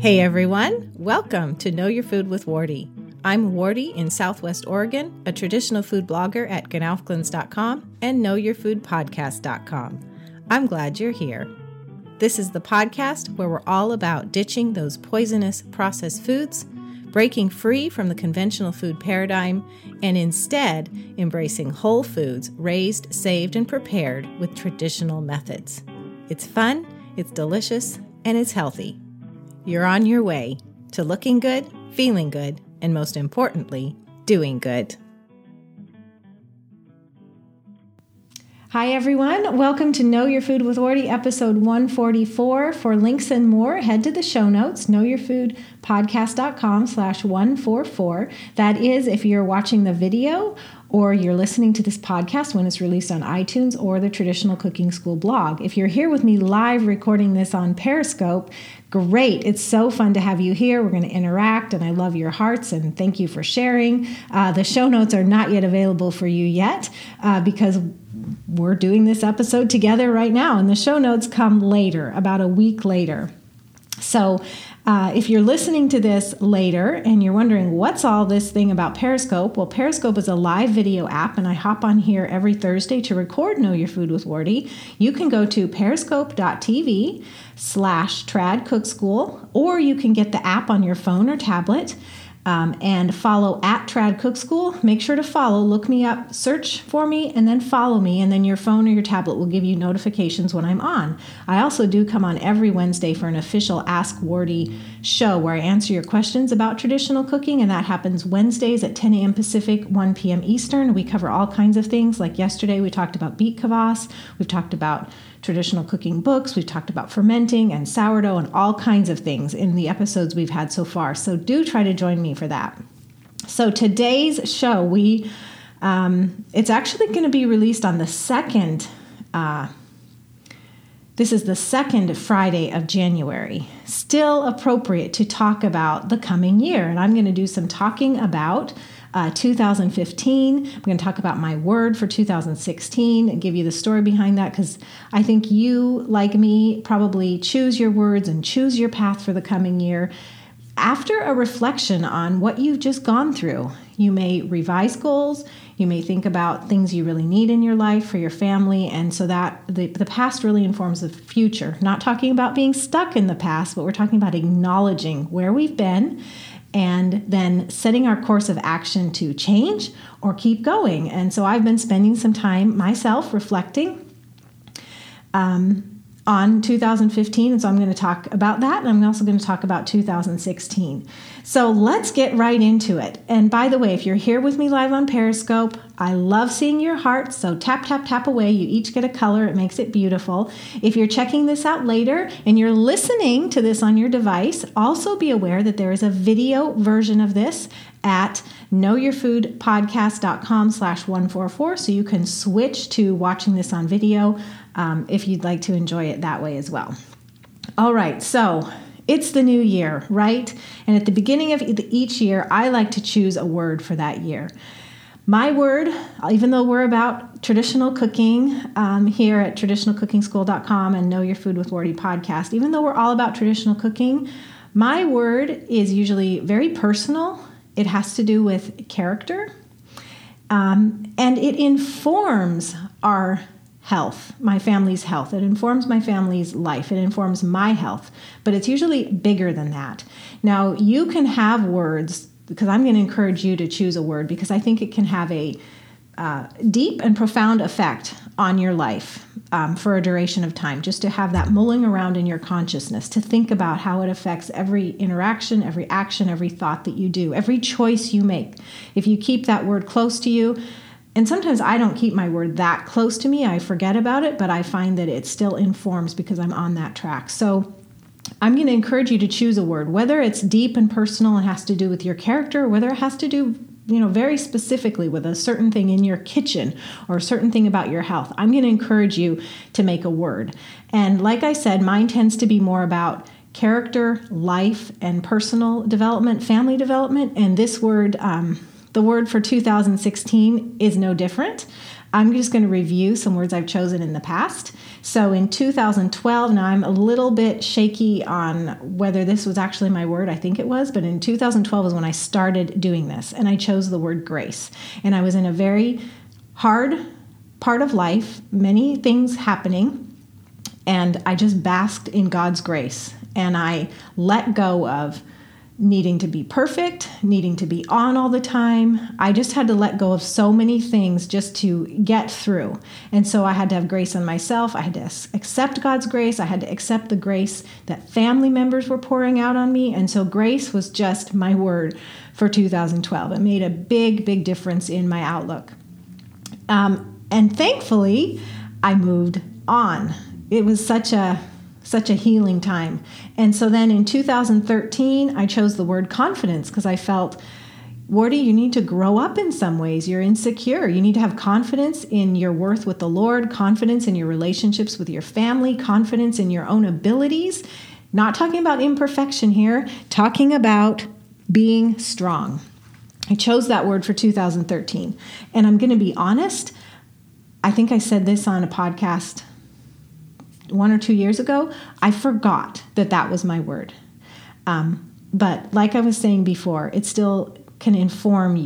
Hey everyone, welcome to Know Your Food with Wardeh. I'm Wardeh in Southwest Oregon, a traditional food blogger at gnowfglins.com and knowyourfoodpodcast.com. I'm glad you're here. This is the podcast where we're all about ditching those poisonous processed foods, breaking free from the conventional food paradigm, and instead embracing whole foods raised, saved, and prepared with traditional methods. It's fun, it's delicious, and it's healthy. You're on your way to looking good, feeling good, and most importantly, doing good. Hi, everyone. Welcome to Know Your Food with Wardeh, episode 144. For links and more, head to the show notes, knowyourfoodpodcast.com slash 144. That is if you're watching the video or you're listening to this podcast when it's released on iTunes or the Traditional Cooking School blog. If you're here with me live recording this on Periscope, great. It's so fun to have you here. We're going to interact, and I love your hearts, and thank you for sharing. Uh, the show notes are not yet available for you yet uh, because we're doing this episode together right now, and the show notes come later, about a week later. So, uh, if you're listening to this later and you're wondering what's all this thing about Periscope, well, Periscope is a live video app, and I hop on here every Thursday to record Know Your Food with Wardeh. You can go to periscope.tv slash trad cook school, or you can get the app on your phone or tablet um, and follow at Trad Cook School. Make sure to follow, look me up, search for me, and then follow me. And then your phone or your tablet will give you notifications when I'm on. I also do come on every Wednesday for an official Ask Wardeh show where I answer your questions about traditional cooking. And that happens Wednesdays at 10 a.m. Pacific, 1 p.m. Eastern. We cover all kinds of things. Like yesterday, we talked about beet kvass, we've talked about traditional cooking books. We've talked about fermenting and sourdough and all kinds of things in the episodes we've had so far. So do try to join me for that. So today's show, we um, it's actually going to be released on the second. Uh, this is the second Friday of January. Still appropriate to talk about the coming year, and I'm going to do some talking about uh, 2015. I'm going to talk about my word for 2016 and give you the story behind that because I think you, like me, probably choose your words and choose your path for the coming year after a reflection on what you've just gone through. You may revise goals, you may think about things you really need in your life for your family, and so that the, the past really informs the future. Not talking about being stuck in the past, but we're talking about acknowledging where we've been and then setting our course of action to change or keep going. And so I've been spending some time myself reflecting um, on 2015. And so I'm going to talk about that. And I'm also going to talk about 2016. So let's get right into it. And by the way, if you're here with me live on Periscope, I love seeing your hearts. So tap, tap, tap away. You each get a color, it makes it beautiful. If you're checking this out later and you're listening to this on your device, also be aware that there is a video version of this at knowyourfoodpodcast.com slash 144 so you can switch to watching this on video um, if you'd like to enjoy it that way as well all right so it's the new year, right? And at the beginning of each year, I like to choose a word for that year. My word, even though we're about traditional cooking um, here at traditionalcookingschool.com and Know Your Food with Wardeh podcast, even though we're all about traditional cooking, my word is usually very personal. It has to do with character, um, and it informs our health, my family's health. It informs my family's life. It informs my health, but it's usually bigger than that. Now, you can have words because I'm going to encourage you to choose a word because I think it can have a uh, deep and profound effect on your life um, for a duration of time. Just to have that mulling around in your consciousness, to think about how it affects every interaction, every action, every thought that you do, every choice you make. If you keep that word close to you, and sometimes I don't keep my word that close to me. I forget about it, but I find that it still informs because I'm on that track. So I'm going to encourage you to choose a word, whether it's deep and personal and has to do with your character, whether it has to do you know very specifically with a certain thing in your kitchen or a certain thing about your health i'm going to encourage you to make a word and like i said mine tends to be more about character life and personal development family development and this word um, the word for 2016 is no different. I'm just going to review some words I've chosen in the past. So in 2012, now I'm a little bit shaky on whether this was actually my word. I think it was, but in 2012 is when I started doing this, and I chose the word grace. And I was in a very hard part of life, many things happening, and I just basked in God's grace. And I let go of needing to be perfect, needing to be on all the time. I just had to let go of so many things just to get through. And so I had to have grace on myself. I had to accept God's grace. I had to accept the grace that family members were pouring out on me. And so grace was just my word for 2012. It made a big, big difference in my outlook. Um, and thankfully, I moved on. It was such a such a healing time. And so then in 2013, I chose the word confidence because I felt, Wardeh, you need to grow up in some ways. You're insecure. You need to have confidence in your worth with the Lord, confidence in your relationships with your family, confidence in your own abilities. Not talking about imperfection here, talking about being strong. I chose that word for 2013. And I'm going to be honest, I think I said this on a podcast one or two years ago, I forgot that that was my word. Um, but like I was saying before, it still can inform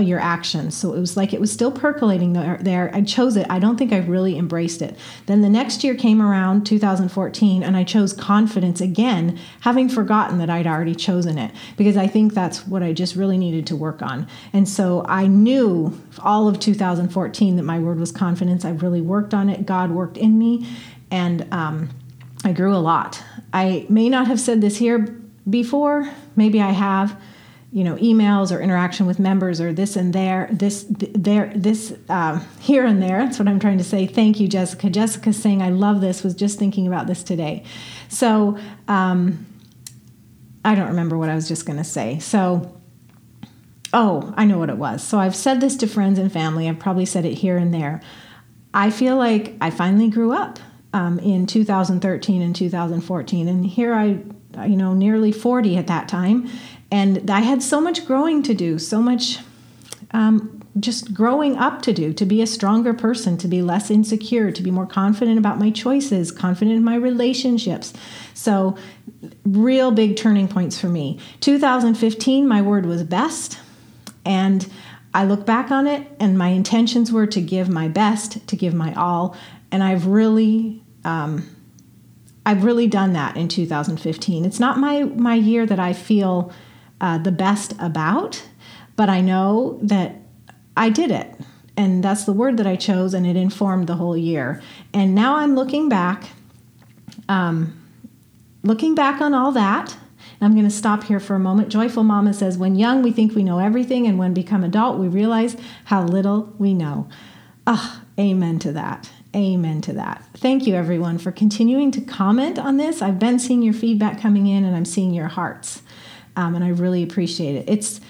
your actions. So it was like it was still percolating there, I chose it. I don't think I really embraced it. Then the next year came around, 2014, and I chose confidence again, having forgotten that I'd already chosen it because I think that's what I just really needed to work on. And so I knew all of 2014 that my word was confidence. I really worked on it. God worked in me and um, I grew a lot. I may not have said this here before, maybe I have, you know, emails or interaction with members or this and there, this, there, this, uh, here and there. That's what I'm trying to say. Thank you, Jessica. Jessica's saying, I love this, was just thinking about this today. So, um, I don't remember what I was just going to say. So, oh, I know what it was. So, I've said this to friends and family. I've probably said it here and there. I feel like I finally grew up um, in 2013 and 2014. And here I, you know, nearly 40 at that time. And I had so much growing to do, so much um, just growing up to do, to be a stronger person, to be less insecure, to be more confident about my choices, confident in my relationships. So, real big turning points for me. 2015, my word was best. And I look back on it, and my intentions were to give my best, to give my all. And I've really um, I've really done that in 2015. It's not my my year that I feel uh, the best about, but I know that I did it, and that's the word that I chose, and it informed the whole year. And now I'm looking back, um, looking back on all that. I'm going to stop here for a moment. Joyful Mama says, "When young, we think we know everything, and when become adult, we realize how little we know." Ah, amen to that. Amen to that. Thank you, everyone, for continuing to comment on this. I've been seeing your feedback coming in and I'm seeing your hearts, um, and I really appreciate it. It's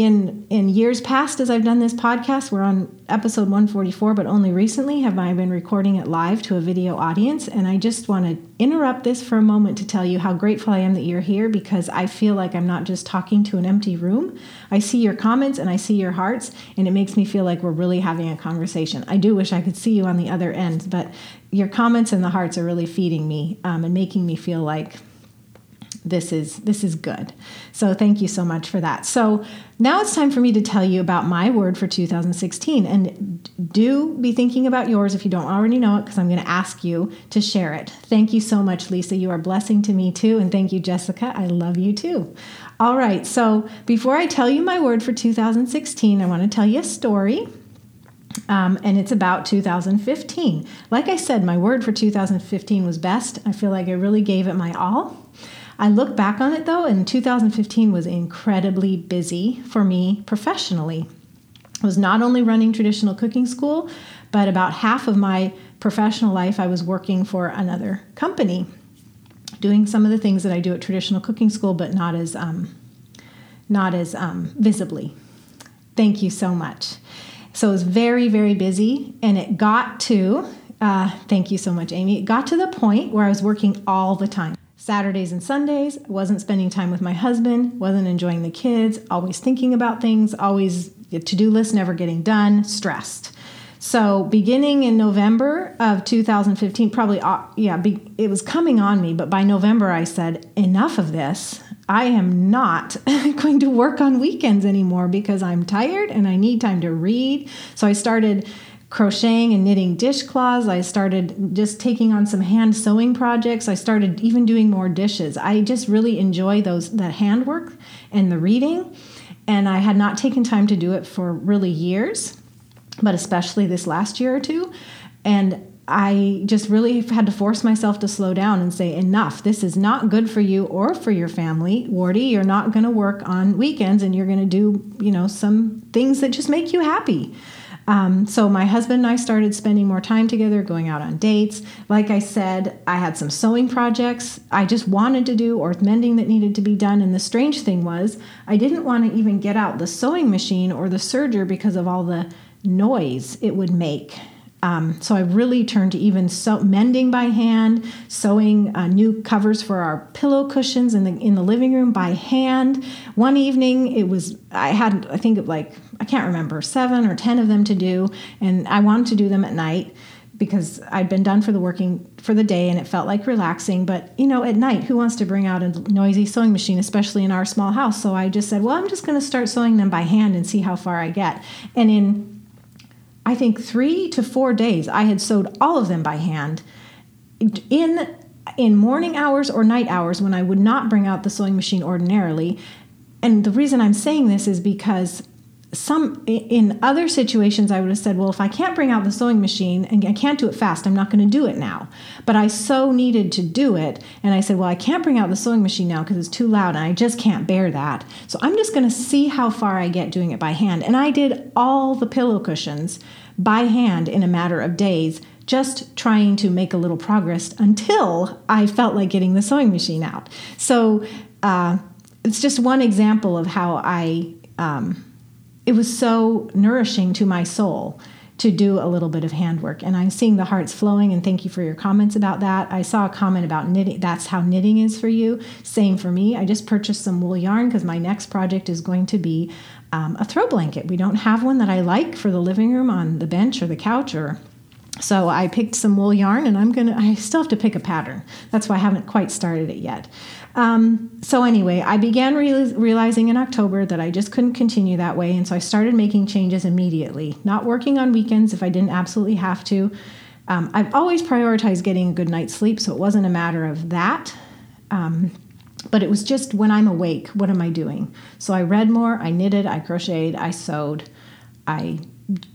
in in years past as I've done this podcast, we're on episode 144, but only recently have I been recording it live to a video audience. And I just want to interrupt this for a moment to tell you how grateful I am that you're here because I feel like I'm not just talking to an empty room. I see your comments and I see your hearts, and it makes me feel like we're really having a conversation. I do wish I could see you on the other end, but your comments and the hearts are really feeding me um, and making me feel like this is this is good. So thank you so much for that. So now it's time for me to tell you about my word for 2016 and do be thinking about yours if you don't already know it because I'm going to ask you to share it. Thank you so much Lisa. You are a blessing to me too and thank you Jessica. I love you too. All right. So before I tell you my word for 2016, I want to tell you a story. Um, and it's about 2015. Like I said, my word for 2015 was best. I feel like I really gave it my all. I look back on it though, and 2015 was incredibly busy for me professionally. I was not only running traditional cooking school, but about half of my professional life I was working for another company, doing some of the things that I do at traditional cooking school, but not as um, not as um, visibly. Thank you so much. So it was very, very busy, and it got to, uh, thank you so much, Amy. It got to the point where I was working all the time. Saturdays and Sundays, wasn't spending time with my husband, wasn't enjoying the kids, always thinking about things, always to do list never getting done, stressed. So, beginning in November of 2015, probably, uh, yeah, be, it was coming on me, but by November I said, enough of this. I am not going to work on weekends anymore because I'm tired and I need time to read. So, I started crocheting and knitting dishcloths. I started just taking on some hand sewing projects. I started even doing more dishes. I just really enjoy those the handwork and the reading. And I had not taken time to do it for really years but especially this last year or two. And I just really had to force myself to slow down and say, enough. This is not good for you or for your family. Wardeh, you're not going to work on weekends and you're going to do, you know, some things that just make you happy. Um, so my husband and I started spending more time together, going out on dates. Like I said, I had some sewing projects I just wanted to do or mending that needed to be done. And the strange thing was, I didn't want to even get out the sewing machine or the serger because of all the noise it would make. Um, so I really turned to even sew, mending by hand, sewing uh, new covers for our pillow cushions in the in the living room by hand. One evening, it was I had I think like I can't remember seven or ten of them to do, and I wanted to do them at night because I'd been done for the working for the day and it felt like relaxing. But you know, at night, who wants to bring out a noisy sewing machine, especially in our small house? So I just said, well, I'm just going to start sewing them by hand and see how far I get. And in I think three to four days, I had sewed all of them by hand in in morning hours or night hours when I would not bring out the sewing machine ordinarily. And the reason I'm saying this is because some in other situations i would have said well if i can't bring out the sewing machine and i can't do it fast i'm not going to do it now. But i so needed to do it and i said well i can't bring out the sewing machine now because it's too loud and i just can't bear that. So i'm just going to see how far i get doing it by hand. And i did all the pillow cushions by hand in a matter of days just trying to make a little progress until i felt like getting the sewing machine out. So uh, it's just one example of how i um, it was so nourishing to my soul to do a little bit of handwork. And I'm seeing the hearts flowing, and thank you for your comments about that. I saw a comment about knitting. That's how knitting is for you. Same for me. I just purchased some wool yarn because my next project is going to be um, a throw blanket. We don't have one that I like for the living room on the bench or the couch or so I picked some wool yarn and I'm gonna, I still have to pick a pattern. That's why I haven't quite started it yet. Um, so anyway, I began re- realizing in October that I just couldn't continue that way, and so I started making changes immediately. Not working on weekends if I didn't absolutely have to. Um, I've always prioritized getting a good night's sleep, so it wasn't a matter of that. Um, but it was just when I'm awake, what am I doing? So I read more, I knitted, I crocheted, I sewed, I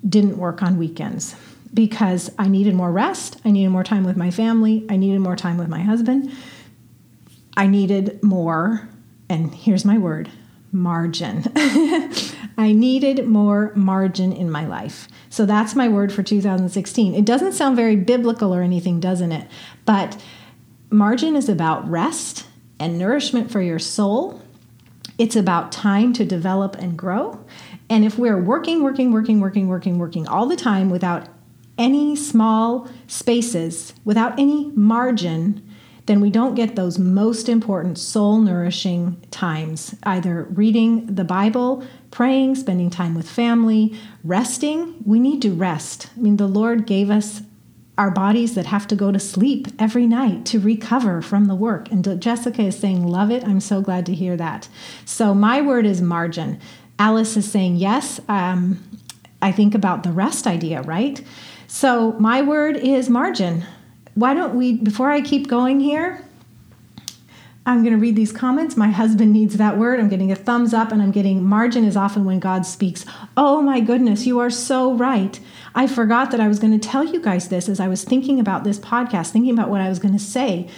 didn't work on weekends because I needed more rest, I needed more time with my family, I needed more time with my husband. I needed more, and here's my word margin. I needed more margin in my life. So that's my word for 2016. It doesn't sound very biblical or anything, doesn't it? But margin is about rest and nourishment for your soul. It's about time to develop and grow. And if we're working, working, working, working, working, working all the time without any small spaces, without any margin, then we don't get those most important soul nourishing times either reading the Bible, praying, spending time with family, resting. We need to rest. I mean, the Lord gave us our bodies that have to go to sleep every night to recover from the work. And Jessica is saying, Love it. I'm so glad to hear that. So, my word is margin. Alice is saying, Yes. Um, I think about the rest idea, right? So, my word is margin why don't we, before I keep going here, I'm going to read these comments. My husband needs that word. I'm getting a thumbs up and I'm getting margin is often when God speaks. Oh my goodness, you are so right. I forgot that I was going to tell you guys this as I was thinking about this podcast, thinking about what I was going to say.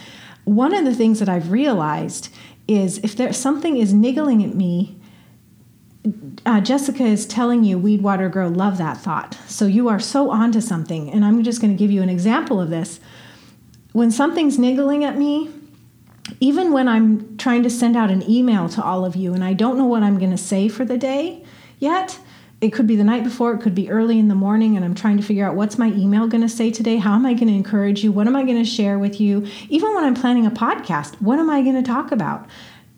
One of the things that I've realized is if there's something is niggling at me, uh, Jessica is telling you, Weed, Water, Grow, love that thought. So you are so onto something. And I'm just going to give you an example of this when something's niggling at me, even when I'm trying to send out an email to all of you and I don't know what I'm going to say for the day yet, it could be the night before, it could be early in the morning, and I'm trying to figure out what's my email going to say today? How am I going to encourage you? What am I going to share with you? Even when I'm planning a podcast, what am I going to talk about?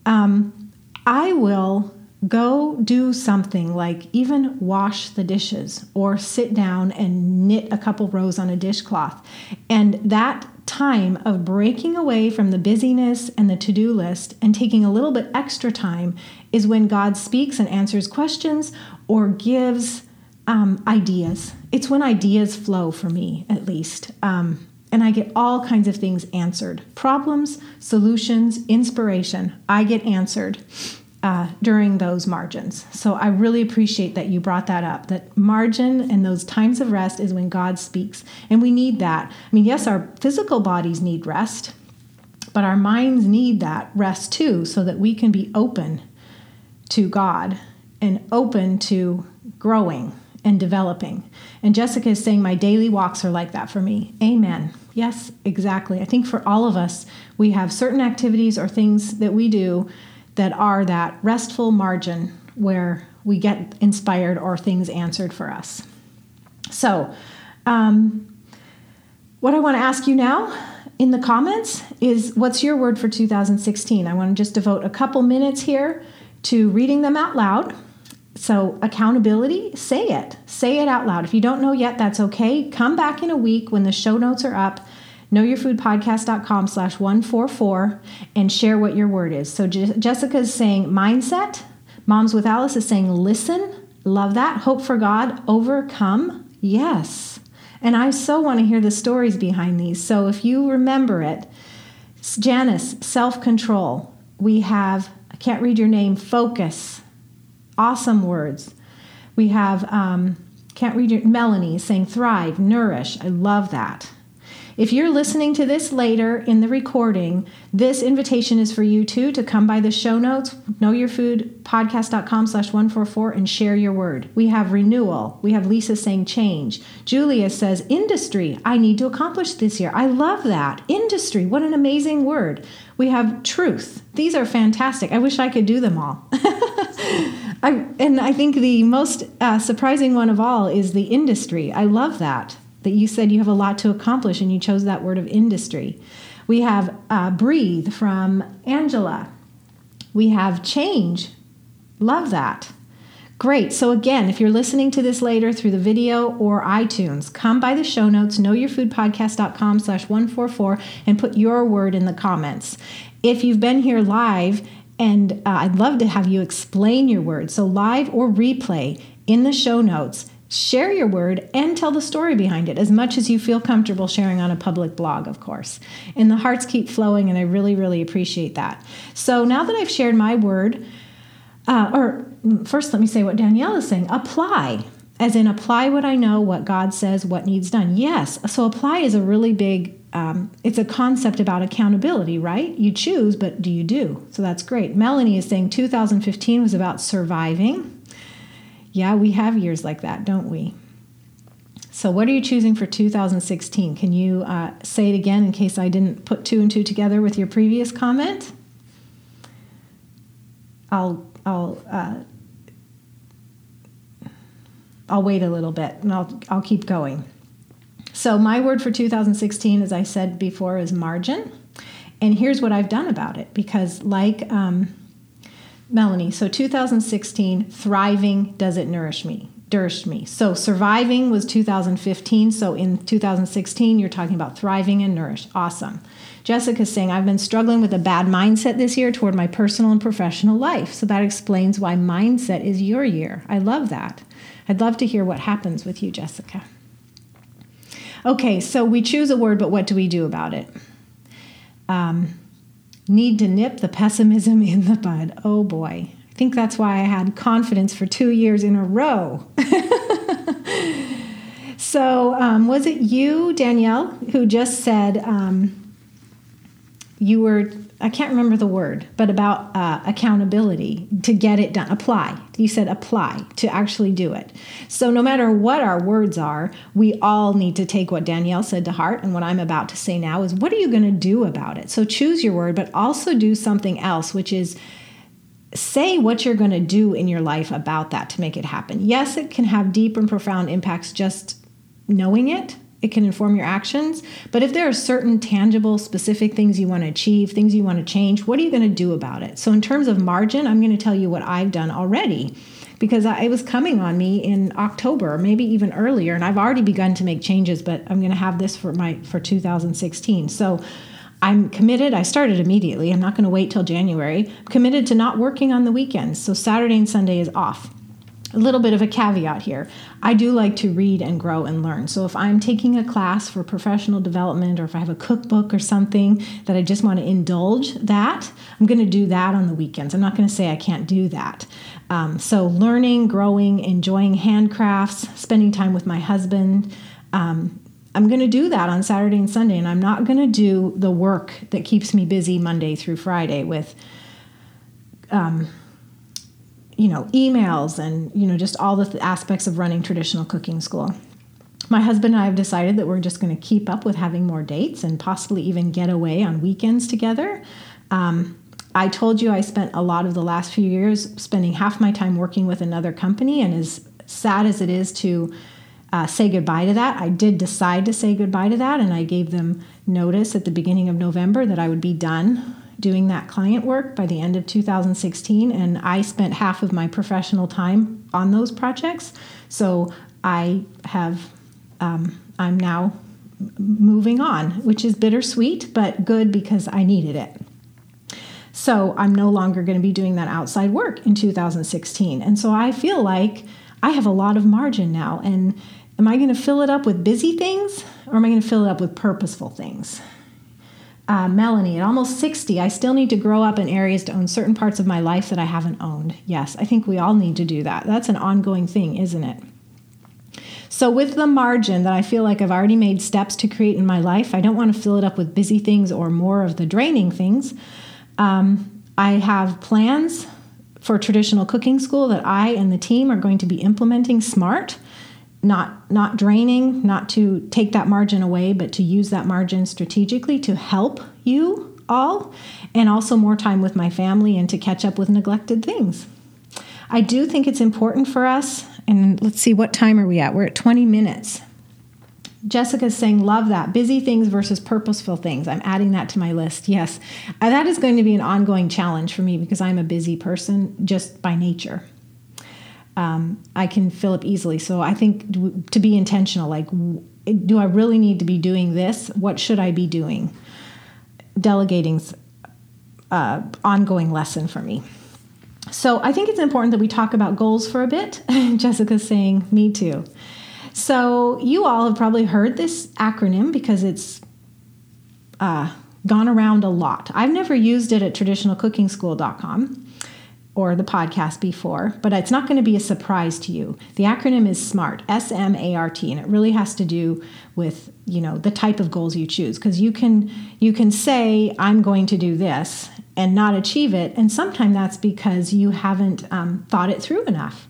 Um, I will go do something like even wash the dishes or sit down and knit a couple rows on a dishcloth. And that time of breaking away from the busyness and the to do list and taking a little bit extra time is when God speaks and answers questions or gives um, ideas. It's when ideas flow for me, at least. Um, and I get all kinds of things answered problems, solutions, inspiration. I get answered uh, during those margins. So I really appreciate that you brought that up. That margin and those times of rest is when God speaks. And we need that. I mean, yes, our physical bodies need rest, but our minds need that rest too, so that we can be open to God and open to growing and developing. And Jessica is saying, My daily walks are like that for me. Amen. Yes, exactly. I think for all of us, we have certain activities or things that we do that are that restful margin where we get inspired or things answered for us. So, um, what I want to ask you now in the comments is what's your word for 2016? I want to just devote a couple minutes here to reading them out loud. So, accountability, say it. Say it out loud. If you don't know yet, that's okay. Come back in a week when the show notes are up knowyourfoodpodcast.com slash 144 and share what your word is. So Je- Jessica is saying mindset. Moms with Alice is saying listen. Love that. Hope for God. Overcome. Yes. And I so want to hear the stories behind these. So if you remember it, Janice, self control. We have, I can't read your name, focus. Awesome words. We have, um, can't read your, Melanie saying thrive, nourish. I love that. If you're listening to this later in the recording, this invitation is for you too to come by the show notes, knowyourfoodpodcast.com slash 144 and share your word. We have renewal. We have Lisa saying change. Julia says industry. I need to accomplish this year. I love that. Industry. What an amazing word. We have truth. These are fantastic. I wish I could do them all. I, and I think the most uh, surprising one of all is the industry. I love that that you said you have a lot to accomplish and you chose that word of industry. We have uh, breathe from Angela. We have change. Love that. Great. So, again, if you're listening to this later through the video or iTunes, come by the show notes, knowyourfoodpodcast.com slash 144, and put your word in the comments. If you've been here live, and uh, I'd love to have you explain your word. So, live or replay in the show notes, Share your word and tell the story behind it as much as you feel comfortable sharing on a public blog, of course. And the hearts keep flowing, and I really, really appreciate that. So now that I've shared my word, uh, or first let me say what Danielle is saying apply, as in apply what I know, what God says, what needs done. Yes, so apply is a really big um, it's a concept about accountability, right? You choose, but do you do? So that's great. Melanie is saying 2015 was about surviving. Yeah, we have years like that, don't we? So, what are you choosing for 2016? Can you uh, say it again in case I didn't put two and two together with your previous comment? I'll I'll uh, I'll wait a little bit and I'll I'll keep going. So, my word for 2016, as I said before, is margin. And here's what I've done about it because, like um, Melanie, so 2016, thriving does it nourish me? Nourished me. So surviving was 2015. So in 2016, you're talking about thriving and nourish. Awesome. Jessica's saying, I've been struggling with a bad mindset this year toward my personal and professional life. So that explains why mindset is your year. I love that. I'd love to hear what happens with you, Jessica. Okay, so we choose a word, but what do we do about it? Um, need to nip the pessimism in the bud. Oh boy. I think that's why I had confidence for two years in a row. so, um, was it you, Danielle, who just said um, you were I can't remember the word, but about uh, accountability to get it done. Apply. You said apply to actually do it. So, no matter what our words are, we all need to take what Danielle said to heart. And what I'm about to say now is what are you going to do about it? So, choose your word, but also do something else, which is say what you're going to do in your life about that to make it happen. Yes, it can have deep and profound impacts just knowing it, it can inform your actions. But if there are certain tangible, specific things you want to achieve, things you want to change, what are you going to do about it? So, in terms of margin, I'm going to tell you what I've done already because it was coming on me in October, maybe even earlier, and I've already begun to make changes. But I'm going to have this for my for 2016. So. I'm committed. I started immediately. I'm not going to wait till January. I'm committed to not working on the weekends. So Saturday and Sunday is off a little bit of a caveat here. I do like to read and grow and learn. So if I'm taking a class for professional development or if I have a cookbook or something that I just want to indulge that, I'm going to do that on the weekends. I'm not going to say I can't do that. Um, so learning, growing, enjoying handcrafts, spending time with my husband. Um, I'm going to do that on Saturday and Sunday, and I'm not going to do the work that keeps me busy Monday through Friday with. Um, you know, emails and, you know, just all the th- aspects of running traditional cooking school. My husband and I have decided that we're just going to keep up with having more dates and possibly even get away on weekends together. Um, I told you I spent a lot of the last few years spending half my time working with another company, and as sad as it is to uh, say goodbye to that, I did decide to say goodbye to that, and I gave them notice at the beginning of November that I would be done doing that client work by the end of 2016, and I spent half of my professional time on those projects. So I have, um, I'm now moving on, which is bittersweet, but good because I needed it. So I'm no longer going to be doing that outside work in 2016. And so I feel like I have a lot of margin now. And am I going to fill it up with busy things or am I going to fill it up with purposeful things? Uh, Melanie, at almost 60, I still need to grow up in areas to own certain parts of my life that I haven't owned. Yes, I think we all need to do that. That's an ongoing thing, isn't it? So, with the margin that I feel like I've already made steps to create in my life, I don't want to fill it up with busy things or more of the draining things. Um, I have plans for traditional cooking school that I and the team are going to be implementing smart not not draining, not to take that margin away, but to use that margin strategically to help you all, and also more time with my family and to catch up with neglected things. I do think it's important for us, and let's see, what time are we at? We're at 20 minutes. Jessica's saying, Love that. Busy things versus purposeful things. I'm adding that to my list. Yes. Uh, that is going to be an ongoing challenge for me because I'm a busy person just by nature um, I can fill up easily. So I think to be intentional, like, do I really need to be doing this? What should I be doing? Delegating's uh, ongoing lesson for me. So I think it's important that we talk about goals for a bit. Jessica's saying, me too. So you all have probably heard this acronym because it's uh, gone around a lot. I've never used it at traditionalcookingschool.com or the podcast before, but it's not going to be a surprise to you. The acronym is SMART, S M A R T, and it really has to do with, you know, the type of goals you choose because you can you can say I'm going to do this and not achieve it, and sometimes that's because you haven't um, thought it through enough.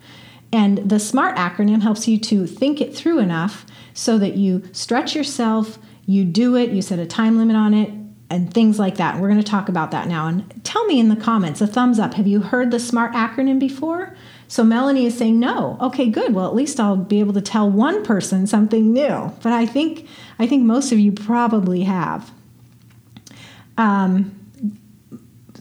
And the SMART acronym helps you to think it through enough so that you stretch yourself, you do it, you set a time limit on it, and things like that. We're going to talk about that now. And tell me in the comments, a thumbs up. Have you heard the SMART acronym before? So Melanie is saying no. Okay, good. Well, at least I'll be able to tell one person something new. But I think I think most of you probably have. Um,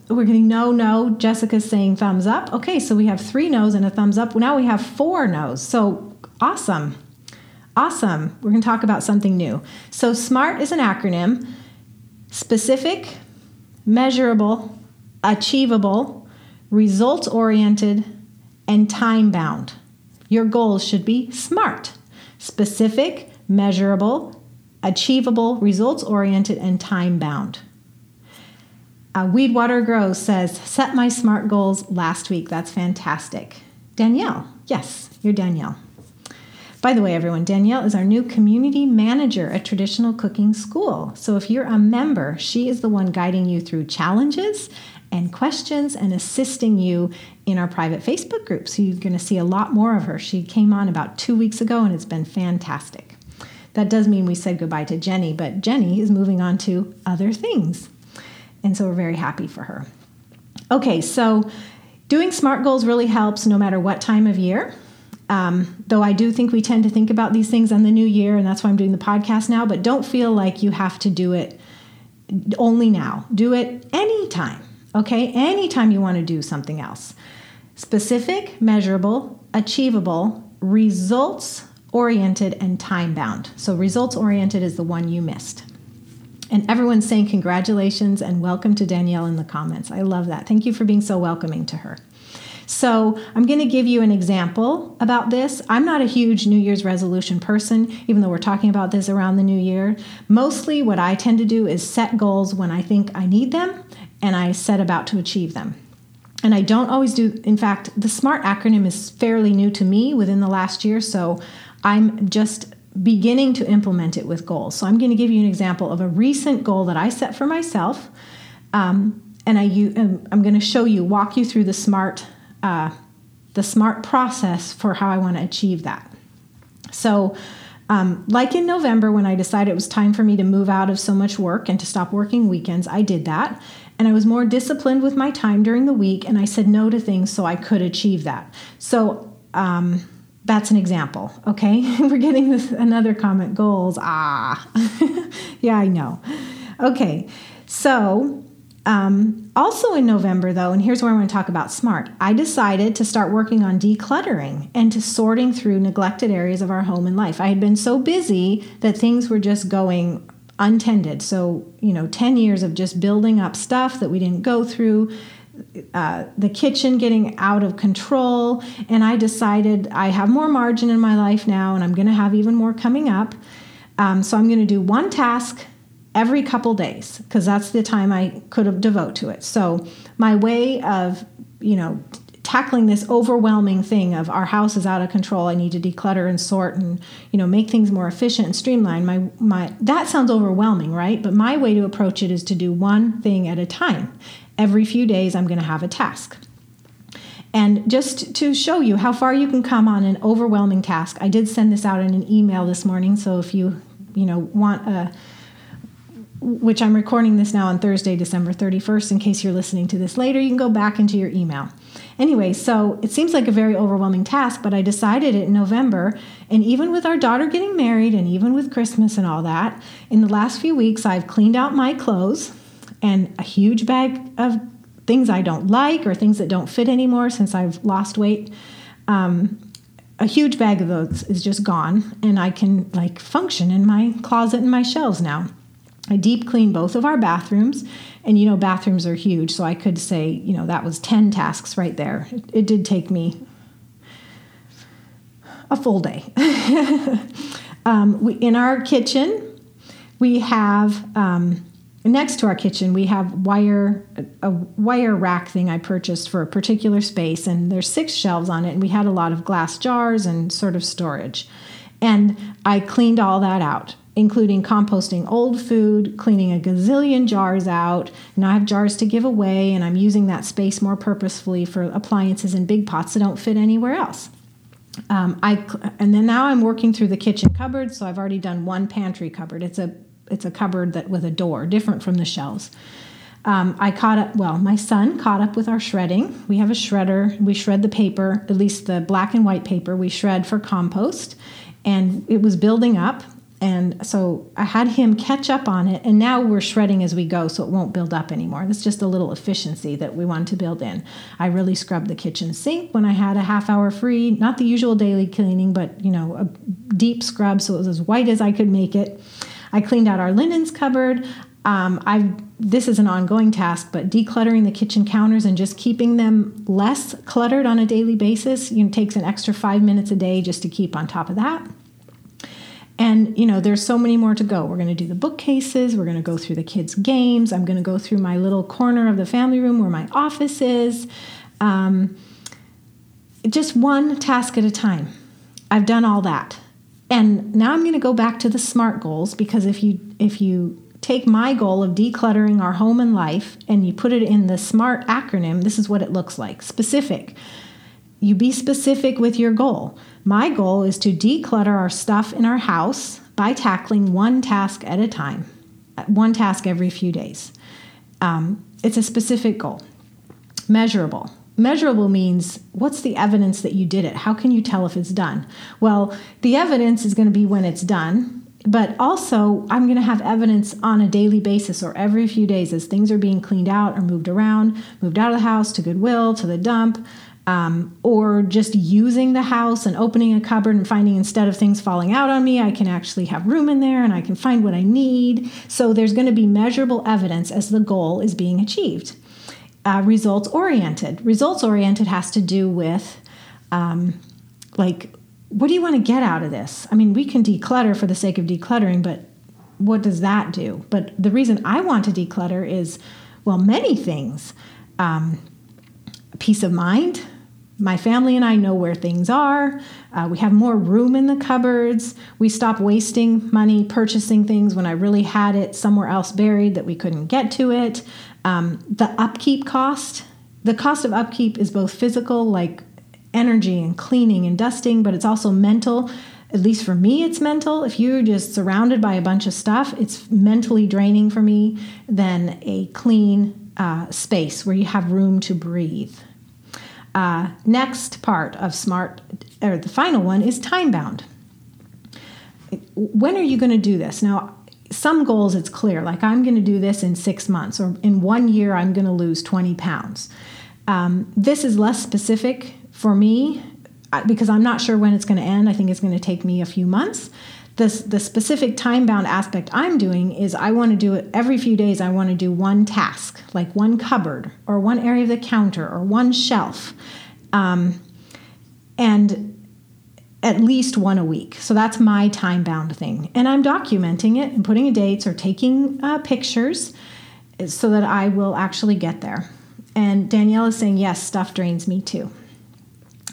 we're getting no, no. Jessica's saying thumbs up. Okay, so we have three no's and a thumbs up. Now we have four no's. So awesome. Awesome. We're going to talk about something new. So SMART is an acronym specific, measurable, achievable, results oriented, and time bound. Your goals should be SMART specific, measurable, achievable, results oriented, and time bound. Uh, Weedwater Grows says, Set my SMART goals last week. That's fantastic. Danielle, yes, you're Danielle. By the way, everyone, Danielle is our new community manager at Traditional Cooking School. So if you're a member, she is the one guiding you through challenges and questions and assisting you in our private Facebook group. So you're going to see a lot more of her. She came on about two weeks ago and it's been fantastic. That does mean we said goodbye to Jenny, but Jenny is moving on to other things. And so we're very happy for her. Okay, so doing SMART goals really helps no matter what time of year. Um, though I do think we tend to think about these things on the new year, and that's why I'm doing the podcast now. But don't feel like you have to do it only now. Do it anytime, okay? Anytime you want to do something else. Specific, measurable, achievable, results oriented, and time bound. So, results oriented is the one you missed. And everyone's saying congratulations and welcome to Danielle in the comments. I love that. Thank you for being so welcoming to her. So, I'm going to give you an example about this. I'm not a huge New Year's resolution person, even though we're talking about this around the new year. Mostly, what I tend to do is set goals when I think I need them and I set about to achieve them. And I don't always do, in fact, the SMART acronym is fairly new to me within the last year. So, I'm just beginning to implement it with goals. So, I'm going to give you an example of a recent goal that I set for myself. Um, and I, I'm going to show you, walk you through the SMART uh, the smart process for how I want to achieve that. So, um, like in November, when I decided it was time for me to move out of so much work and to stop working weekends, I did that. And I was more disciplined with my time during the week, and I said no to things so I could achieve that. So, um, that's an example, okay? We're getting this another comment goals. Ah, yeah, I know. Okay, so um, also in November, though, and here's where I'm going to talk about SMART, I decided to start working on decluttering and to sorting through neglected areas of our home and life. I had been so busy that things were just going untended. So, you know, 10 years of just building up stuff that we didn't go through. Uh, the kitchen getting out of control, and I decided I have more margin in my life now, and I'm going to have even more coming up. Um, so I'm going to do one task every couple days because that's the time I could devote to it. So my way of, you know, tackling this overwhelming thing of our house is out of control i need to declutter and sort and you know make things more efficient and streamline my my that sounds overwhelming right? But my way to approach it is to do one thing at a time. Every few days i'm going to have a task. And just to show you how far you can come on an overwhelming task i did send this out in an email this morning so if you you know want a which I'm recording this now on Thursday, December 31st. In case you're listening to this later, you can go back into your email. Anyway, so it seems like a very overwhelming task, but I decided it in November. And even with our daughter getting married and even with Christmas and all that, in the last few weeks, I've cleaned out my clothes and a huge bag of things I don't like or things that don't fit anymore since I've lost weight. Um, a huge bag of those is just gone, and I can like function in my closet and my shelves now. I deep cleaned both of our bathrooms. And you know, bathrooms are huge. So I could say, you know, that was 10 tasks right there. It, it did take me a full day. um, we, in our kitchen, we have, um, next to our kitchen, we have wire, a wire rack thing I purchased for a particular space. And there's six shelves on it. And we had a lot of glass jars and sort of storage. And I cleaned all that out including composting old food, cleaning a gazillion jars out. Now I have jars to give away, and I'm using that space more purposefully for appliances and big pots that don't fit anywhere else. Um, I and then now I'm working through the kitchen cupboard, so I've already done one pantry cupboard. It's a it's a cupboard that with a door, different from the shelves. Um, I caught up, well, my son caught up with our shredding. We have a shredder. We shred the paper, at least the black and white paper, we shred for compost. And it was building up. And so I had him catch up on it, and now we're shredding as we go, so it won't build up anymore. That's just a little efficiency that we want to build in. I really scrubbed the kitchen sink when I had a half hour free, not the usual daily cleaning, but you know, a deep scrub so it was as white as I could make it. I cleaned out our linens cupboard. Um, I this is an ongoing task, but decluttering the kitchen counters and just keeping them less cluttered on a daily basis you know, takes an extra five minutes a day just to keep on top of that. And, you know, there's so many more to go. We're going to do the bookcases, we're going to go through the kids' games, I'm going to go through my little corner of the family room where my office is. Um, just one task at a time. I've done all that. And now I'm going to go back to the SMART goals because if you if you take my goal of decluttering our home and life and you put it in the SMART acronym, this is what it looks like. Specific. You be specific with your goal. My goal is to declutter our stuff in our house by tackling one task at a time, one task every few days. Um, it's a specific goal, measurable. measurable means what's the evidence that you did it? How can you tell if it's done? Well, the evidence is going to be when it's done but also I'm going to have evidence on a daily basis or every few days as things are being cleaned out or moved around, moved out of the house to Goodwill, to the dump, um, or just using the house and opening a cupboard and finding instead of things falling out on me, I can actually have room in there and I can find what I need. So there's going to be measurable evidence as the goal is being achieved. Uh, results oriented. Results oriented has to do with um, like what do you want to get out of this? I mean, we can declutter for the sake of decluttering, but what does that do? But the reason I want to declutter is, well, many things. Um, peace of mind. My family and I know where things are. Uh, we have more room in the cupboards. We stop wasting money purchasing things when I really had it somewhere else buried that we couldn't get to it. Um, the upkeep cost. The cost of upkeep is both physical, like energy and cleaning and dusting, but it's also mental. At least for me, it's mental. If you're just surrounded by a bunch of stuff, it's mentally draining for me than a clean uh, space where you have room to breathe. Uh, next part of smart, or the final one, is time bound. When are you going to do this? Now, some goals it's clear, like I'm going to do this in six months, or in one year, I'm going to lose 20 pounds. Um, this is less specific for me, because I'm not sure when it's going to end, I think it's going to take me a few months. The, the specific time bound aspect I'm doing is I want to do it every few days. I want to do one task, like one cupboard or one area of the counter or one shelf, um, and at least one a week. So that's my time bound thing. And I'm documenting it and putting dates or taking uh, pictures so that I will actually get there. And Danielle is saying, yes, stuff drains me too.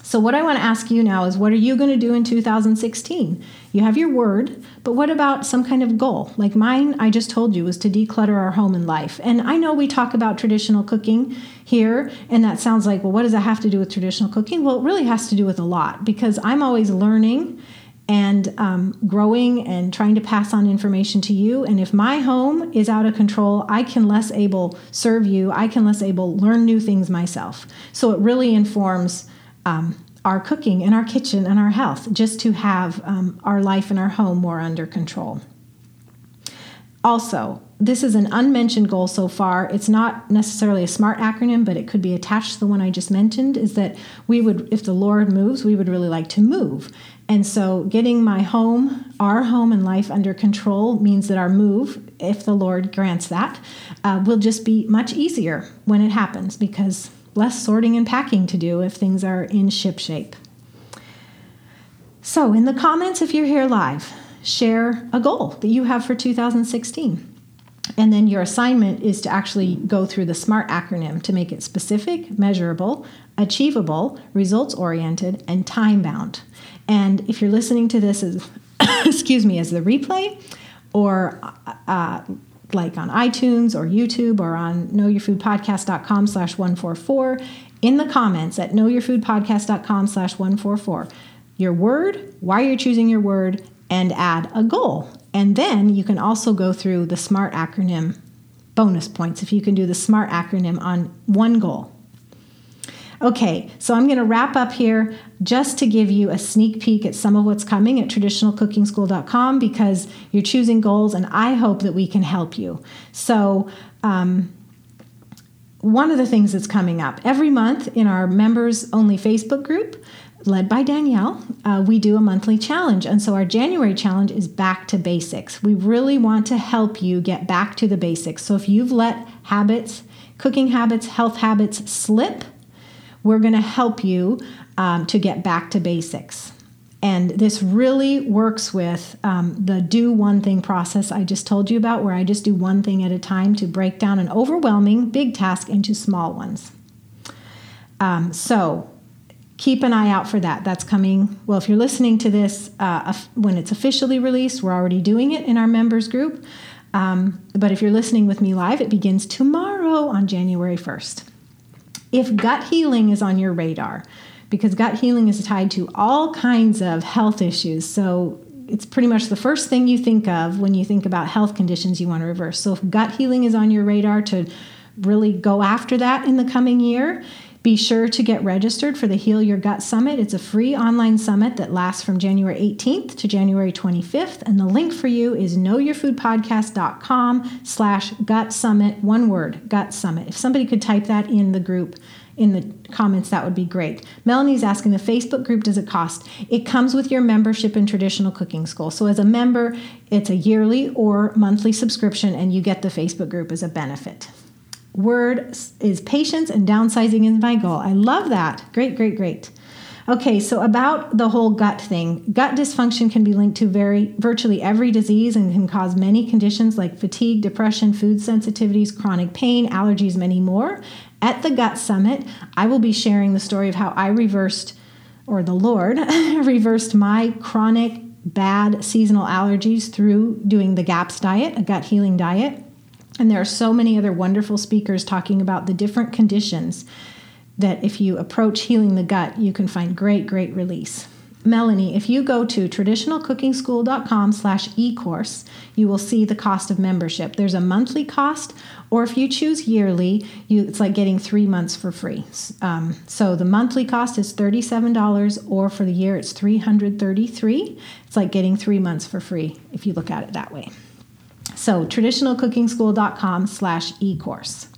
So, what I want to ask you now is what are you going to do in 2016? You have your word, but what about some kind of goal? Like mine, I just told you, was to declutter our home and life. And I know we talk about traditional cooking here, and that sounds like, well, what does that have to do with traditional cooking? Well, it really has to do with a lot because I'm always learning and um, growing and trying to pass on information to you. And if my home is out of control, I can less able serve you. I can less able learn new things myself. So it really informs um, our cooking and our kitchen and our health, just to have um, our life and our home more under control. Also, this is an unmentioned goal so far. It's not necessarily a SMART acronym, but it could be attached to the one I just mentioned. Is that we would, if the Lord moves, we would really like to move. And so, getting my home, our home and life under control means that our move, if the Lord grants that, uh, will just be much easier when it happens because less sorting and packing to do if things are in ship shape. So, in the comments, if you're here live, share a goal that you have for 2016. And then your assignment is to actually go through the SMART acronym to make it specific, measurable, achievable, results oriented, and time bound. And if you're listening to this as, excuse me, as the replay, or uh, like on iTunes or YouTube or on knowyourfoodpodcast.com slash 144 in the comments at knowyourfoodpodcast.com slash 144 your word, why you're choosing your word, and add a goal. And then you can also go through the SMART acronym bonus points if you can do the SMART acronym on one goal. Okay, so I'm going to wrap up here just to give you a sneak peek at some of what's coming at traditionalcookingschool.com because you're choosing goals and I hope that we can help you. So, um, one of the things that's coming up every month in our members only Facebook group, led by Danielle, uh, we do a monthly challenge. And so our January challenge is back to basics. We really want to help you get back to the basics. So if you've let habits, cooking habits, health habits slip, we're going to help you um, to get back to basics. And this really works with um, the do one thing process I just told you about, where I just do one thing at a time to break down an overwhelming big task into small ones. Um, so keep an eye out for that. That's coming. Well, if you're listening to this uh, when it's officially released, we're already doing it in our members group. Um, but if you're listening with me live, it begins tomorrow on January 1st if gut healing is on your radar, because gut healing is tied to all kinds of health issues. So it's pretty much the first thing you think of when you think about health conditions you want to reverse. So if gut healing is on your radar to really go after that in the coming year, Be sure to get registered for the Heal Your Gut Summit. It's a free online summit that lasts from January 18th to January 25th. And the link for you is knowyourfoodpodcast.com slash gut summit, one word, gut summit. If somebody could type that in the group, in the comments, that would be great. Melanie's asking the Facebook group does it cost? It comes with your membership in Traditional Cooking School. So, as a member, it's a yearly or monthly subscription, and you get the Facebook group as a benefit word is patience and downsizing is my goal. I love that. Great, great, great. Okay, so about the whole gut thing, gut dysfunction can be linked to very virtually every disease and can cause many conditions like fatigue, depression, food sensitivities, chronic pain, allergies, many more. At the Gut Summit, I will be sharing the story of how I reversed, or the Lord reversed my chronic bad seasonal allergies through doing the GAPS diet, a gut healing diet. And there are so many other wonderful speakers talking about the different conditions that if you approach healing the gut, you can find great, great release. Melanie, if you go to traditionalcookingschool.com slash e-course, you will see the cost of membership. There's a monthly cost, or if you choose yearly, you, it's like getting three months for free. Um, so the monthly cost is $37, or for the year it's 333. It's like getting three months for free if you look at it that way. So traditionalcookingschool.com slash e-course.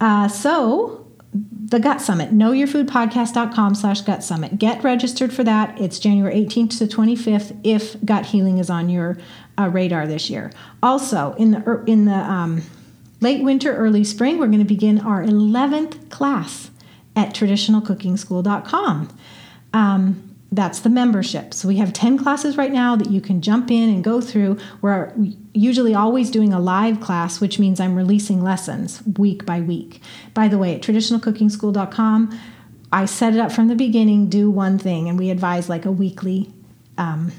Uh, so the Gut Summit, knowyourfoodpodcast.com slash gut summit. Get registered for that. It's January 18th to 25th if gut healing is on your uh, radar this year. Also, in the, in the um, late winter, early spring, we're going to begin our 11th class at traditionalcookingschool.com. Um, that's the membership. So we have 10 classes right now that you can jump in and go through. We're usually always doing a live class, which means I'm releasing lessons week by week. By the way, at traditionalcookingschool.com, I set it up from the beginning, do one thing, and we advise like a weekly um,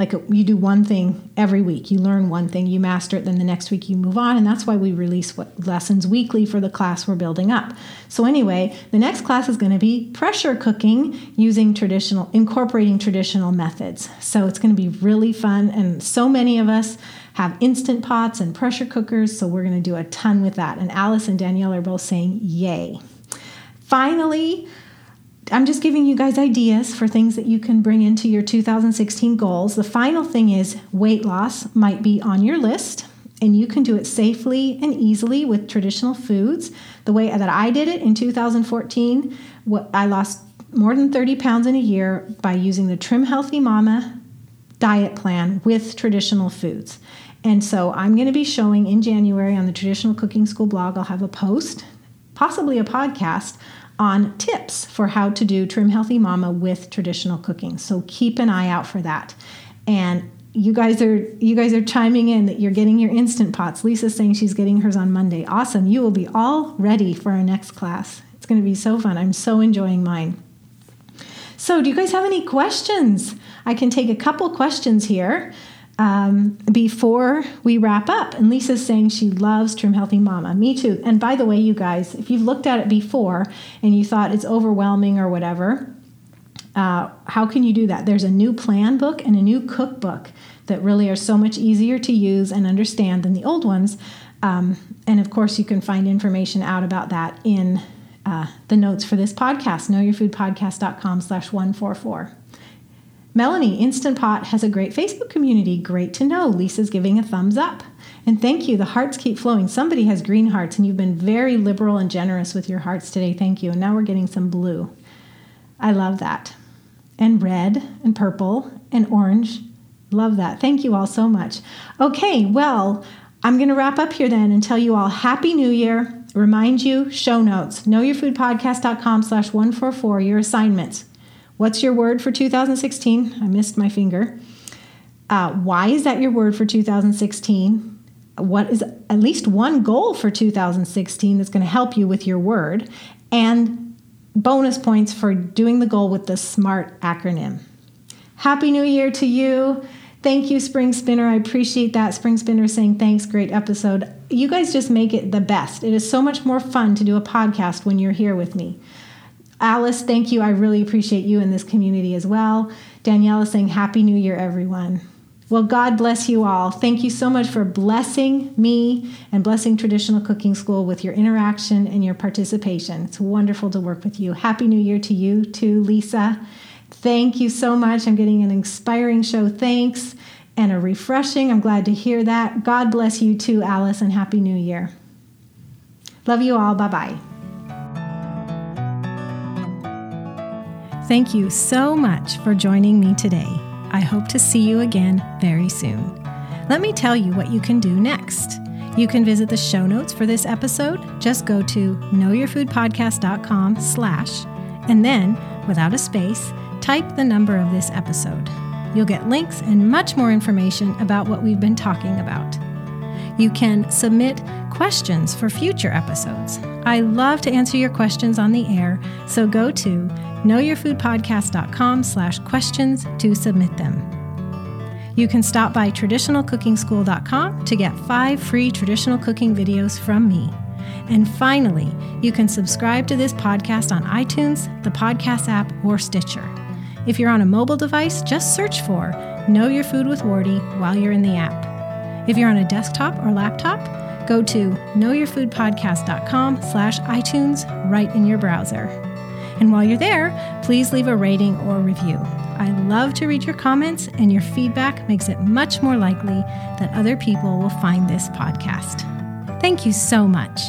like you do one thing every week. You learn one thing you master it then the next week you move on. And that's why we release what, lessons weekly for the class we're building up. So anyway the next class is going to be pressure cooking using traditional incorporating traditional methods. So it's going to be really fun. And so many of us have instant pots and pressure cookers so we're going to do a ton with that. And alice and danielle are both saying yay. Finally I'm just giving you guys ideas for things that you can bring into your 2016 goals. The final thing is weight loss might be on your list, and you can do it safely and easily with traditional foods. The way that I did it in 2014, I lost more than 30 pounds in a year by using the Trim Healthy Mama diet plan with traditional foods. And so I'm going to be showing in January on the Traditional Cooking School blog, I'll have a post, possibly a podcast on tips for how to do Trim Healthy Mama with traditional cooking. So keep an eye out for that. And you guys are you guys are chiming in that you're getting your instant pots. Lisa's saying she's getting hers on Monday. Awesome. You will be all ready for our next class. It's going to be so fun. I'm so enjoying mine. So, do you guys have any questions? I can take a couple questions here um, before we wrap up. And Lisa's saying she loves Trim Healthy Mama. Me too. And by the way, you guys, if you've looked at it before and you thought it's overwhelming or whatever, uh, how can you do that? There's a new plan book and a new cookbook that really are so much easier to use and understand than the old ones. Um, and of course, you can find information out about that in uh, the notes for this podcast, knowyourfoodpodcast.com slash 144. Melanie, Instant Pot has a great Facebook community. Great to know. Lisa's giving a thumbs up. And thank you. The hearts keep flowing. Somebody has green hearts, and you've been very liberal and generous with your hearts today. Thank you. And now we're getting some blue. I love that. And red and purple and orange. Love that. Thank you all so much. Okay, well, I'm going to wrap up here then and tell you all Happy New Year. Remind you, show notes, knowyourfoodpodcast.com slash 144, your assignments. What's your word for 2016? I missed my finger. Uh, why is that your word for 2016? What is at least one goal for 2016 that's going to help you with your word? And bonus points for doing the goal with the SMART acronym. Happy New Year to you. Thank you, Spring Spinner. I appreciate that. Spring Spinner saying thanks. Great episode. You guys just make it the best. It is so much more fun to do a podcast when you're here with me. Alice, thank you. I really appreciate you in this community as well. Danielle is saying Happy New Year, everyone. Well, God bless you all. Thank you so much for blessing me and blessing Traditional Cooking School with your interaction and your participation. It's wonderful to work with you. Happy New Year to you, too, Lisa. Thank you so much. I'm getting an inspiring show. Thanks. And a refreshing. I'm glad to hear that. God bless you, too, Alice, and Happy New Year. Love you all. Bye bye. Thank you so much for joining me today. I hope to see you again very soon. Let me tell you what you can do next. You can visit the show notes for this episode. Just go to knowyourfoodpodcast.com slash, and then, without a space, type the number of this episode. You'll get links and much more information about what we've been talking about. You can submit questions for future episodes. I love to answer your questions on the air, so go to knowyourfoodpodcast.com slash questions to submit them. You can stop by traditionalcookingschool.com to get five free traditional cooking videos from me. And finally, you can subscribe to this podcast on iTunes, the podcast app, or Stitcher. If you're on a mobile device, just search for Know Your Food with Wardeh while you're in the app. If you're on a desktop or laptop, go to knowyourfoodpodcast.com slash iTunes right in your browser. And while you're there, please leave a rating or review. I love to read your comments, and your feedback makes it much more likely that other people will find this podcast. Thank you so much.